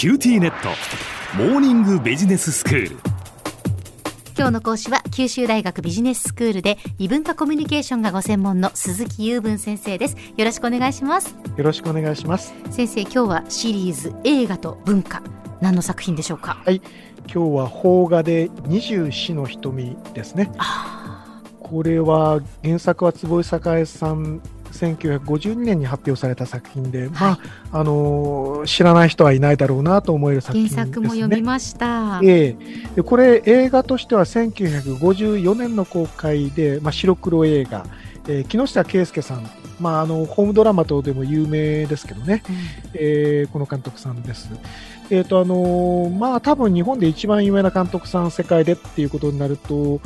QTnet。モーニングビジネススクール。今日の講師は九州大学ビジネススクールで異文化コミュニケーションがご専門の鈴木右文先生です。よろしくお願いします。よろしくお願いします。先生今日はシリーズ映画と文化。何の作品でしょうか？はい。今日は邦画で二十四の瞳ですね。これは原作は壺井栄さん1952年に発表された作品で、はい、まああの知らない人はいないだろうなと思える作品です、ね、原作も読みました、えー、でこれ映画としては1954年の公開で、まあ、白黒映画、えー、木下圭介さんまあ、あのホームドラマ等でも有名ですけどね、うん、えー、この監督さんです。えーとあのー、まあ、多分日本で一番有名な監督さん、世界でっていうことになると、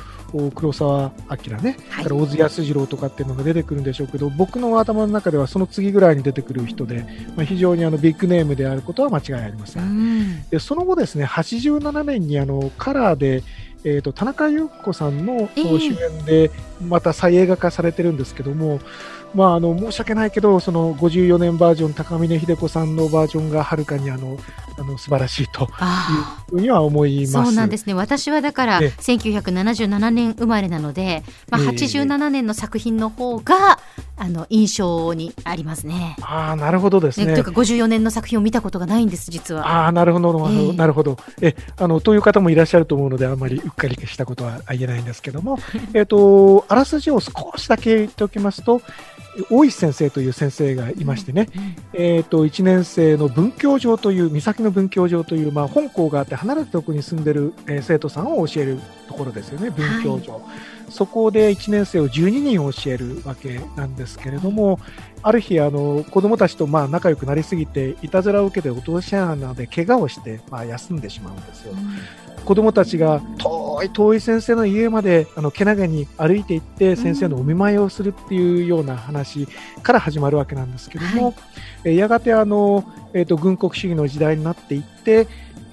黒澤明ね、はい、から小津安二郎とかっていうのが出てくるんでしょうけど、僕の頭の中ではその次ぐらいに出てくる人で、まあ、非常にあのビッグネームであることは間違いありません。うん、でその後ですね、87年にあのカラーで、えーと、田中裕子さんの主演でまた再映画化されてるんですけども、まあ、あの申し訳ないけど、その54年バージョン、高峰秀子さんのバージョンがはるかにあのあの素晴らしいというふうには思いますそうなんですね、私はだから、1977年生まれなので、まあ、87年の作品の方が、あの印象にありますね。あなるほどですね。というか54年の作品を見たことがないんです実は。あなるほど、えー、なるほど。えあのという方もいらっしゃると思うのであんまりうっかりしたことは言えないんですけども、えっとあらすじを少しだけ言っておきますと。大石先生という先生がいましてね、えーと、1年生の文教場という岬の文教場という、まあ、本校があって離れたところに住んでる、えー、生徒さんを教えるところですよね文教場、はい、そこで1年生を12人教えるわけなんですけれども、ある日あの子供たちとまあ仲良くなりすぎていたずらを受けて落とし穴で怪我をして、まあ、休んでしまうんですよ。うん子供たちが遠い遠い先生の家まであのけなげに歩いていって先生のお見舞いをするっていうような話から始まるわけなんですけども、はい、やがてあの、えーと、軍国主義の時代になっていって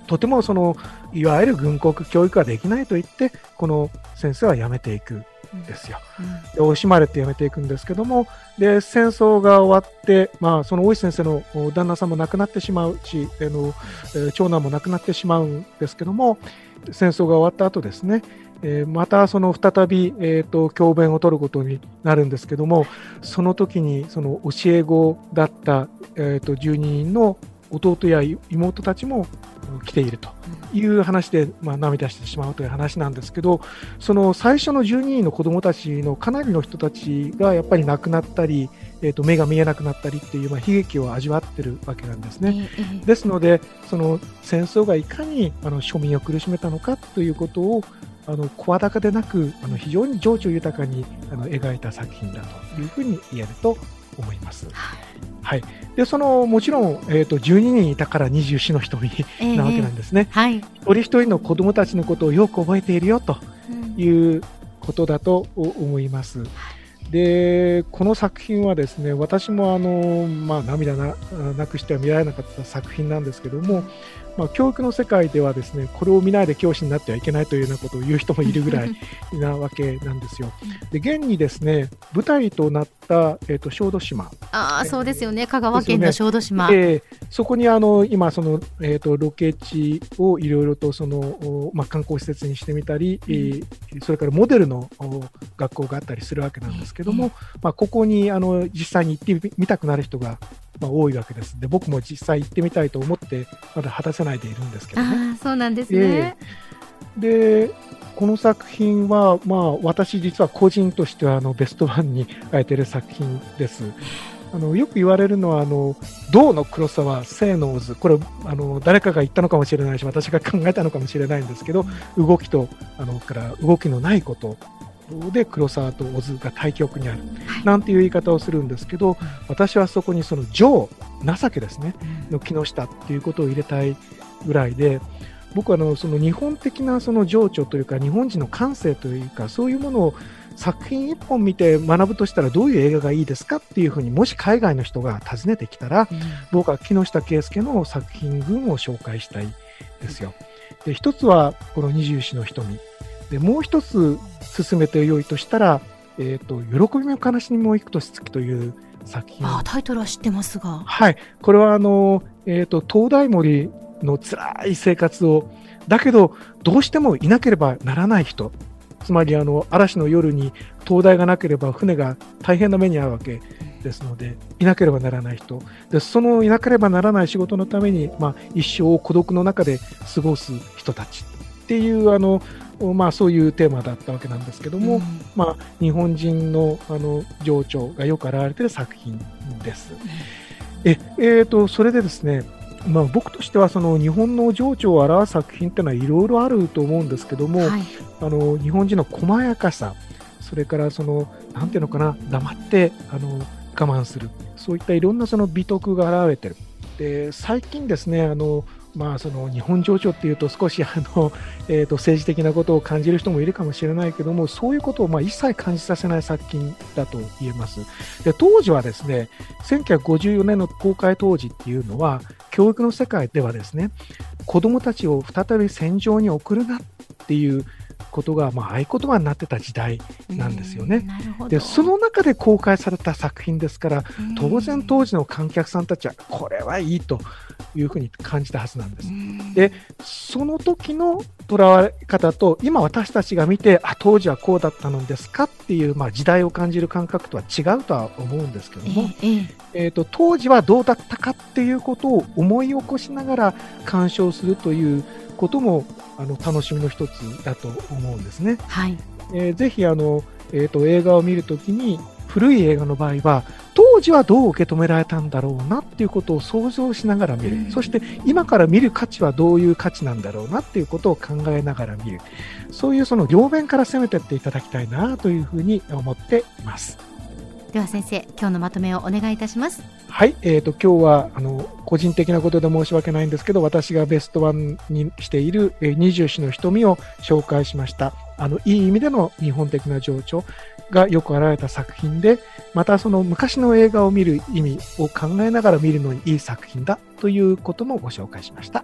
とてもそのいわゆる軍国教育ができないと言ってこの先生は辞めていくですよ。で惜しまれて辞めていくんですけどもで戦争が終わって、まあ、その大石先生の旦那さんも亡くなってしまうしあの、え長男も亡くなってしまうんですけども戦争が終わった後ですねえー、またその再び、えーと、教鞭を取ることになるんですけどもその時にその教え子だった、えーと、と12人の弟や妹たちも来ているという話で、まあ、涙してしまうという話なんですけどその最初の12人の子どもたちのかなりの人たちがやっぱり亡くなったり、えー、と目が見えなくなったりっていう、まあ、悲劇を味わってるわけなんですね。ですのでその戦争がいかにあの庶民を苦しめたのかということをあの声高でなくあの非常に情緒豊かにあの描いた作品だというふうに言えると思います。はい、でそのもちろん、えーと、12人いたから24の瞳なわけなんですね、えーはい、一人一人の子どもたちのことをよく覚えているよということだと思います。うんでこの作品はですね私もあの、まあ、涙なくしては見られなかった作品なんですけども、まあ、教育の世界ではですねこれを見ないで教師になってはいけないというようなことを言う人もいるぐらい なわけなんですよ。で現にですね舞台となった、えーと、小豆島。あ、そうですよね。香川県の小豆島、ね、えー、そこにあの今その、えーと、ロケ地をいろいろとその、まあ、観光施設にしてみたり、うん、えー、それからモデルの学校があったりするわけなんですけども、まあ、ここにあの実際に行ってみたくなる人がまあ、多いわけです。で、僕も実際行ってみたいと思って、まだ果たせないでいるんですけどね。あそうなんですね。えー、で、この作品は、まあ、私実は個人としてはあのベストワンに書いてる作品です。あのよく言われるのは、あの銅の黒さは性能図、これあの、誰かが言ったのかもしれないし、私が考えたのかもしれないんですけど、動きと、あのから動きのないこと。で黒沢と小津が対極にある、はい、なんていう言い方をするんですけど、私はそこにその情情けですね、の木下っていうことを入れたいぐらいで僕はあのその日本的なその情緒というか日本人の感性というかそういうものを作品一本見て学ぶとしたらどういう映画がいいですかっていうふうにもし海外の人が尋ねてきたら、うん、僕は木下圭介の作品群を紹介したいですよ。で一つはこの二十四の瞳。でもう一つ進めてよいとしたら、えーと、喜びも悲しみも幾年月という作品。あタイトルは知ってますが。はい。これはあの、えーと、東大森の辛い生活を、だけど、どうしてもいなければならない人、つまりあの嵐の夜に灯台がなければ船が大変な目に遭うわけですので、いなければならない人、でそのいなければならない仕事のために、まあ、一生を孤独の中で過ごす人たち。っていうあの、まあ、そういうテーマだったわけなんですけども、うん、まあ、日本人のあの情緒がよく表れている作品です。ええーとそれでですねまあ、僕としてはその日本の情緒を表す作品っていうのはいろいろあると思うんですけども、はい、あの日本人の細やかさそれからそのなんていうのかな黙ってあの我慢する。そういったいろんなその美徳が現れてる。で最近ですねあのまあ、その日本情緒っていうと少しあの、えー、と政治的なことを感じる人もいるかもしれないけどもそういうことをまあ一切感じさせない作品だと言えます。で当時はですね1954年の公開当時っていうのは教育の世界ではですね子どもたちを再び戦場に送るなっていうことが、まあ、合言葉になってた時代なんですよね。でその中で公開された作品ですから当然当時の観客さんたちはこれはいいというふうに感じたはずなんです。でその時のとらわれ方と今私たちが見てあ当時はこうだったのですかっていう、まあ、時代を感じる感覚とは違うとは思うんですけども、えー、えーと当時はどうだったかっていうことを思い起こしながら鑑賞するということもあの楽しみの一つだと思うんですね。はい、えー、ぜひあの、えーと、映画を見るときに古い映画の場合は当時はどう受け止められたんだろうなっていうことを想像しながら見る、そして今から見る価値はどういう価値なんだろうなっていうことを考えながら見る。そういうその両面から攻めていっていただきたいなというふうに思っています。では先生今日のまとめをお願いいたします。はい、えーと、今日はあの個人的なことで申し訳ないんですけど私がベストワンにしている、二十四の瞳を紹介しました。あのいい意味での日本的な情緒がよく表れた作品でまたその昔の映画を見る意味を考えながら見るのにいい作品だということもご紹介しました。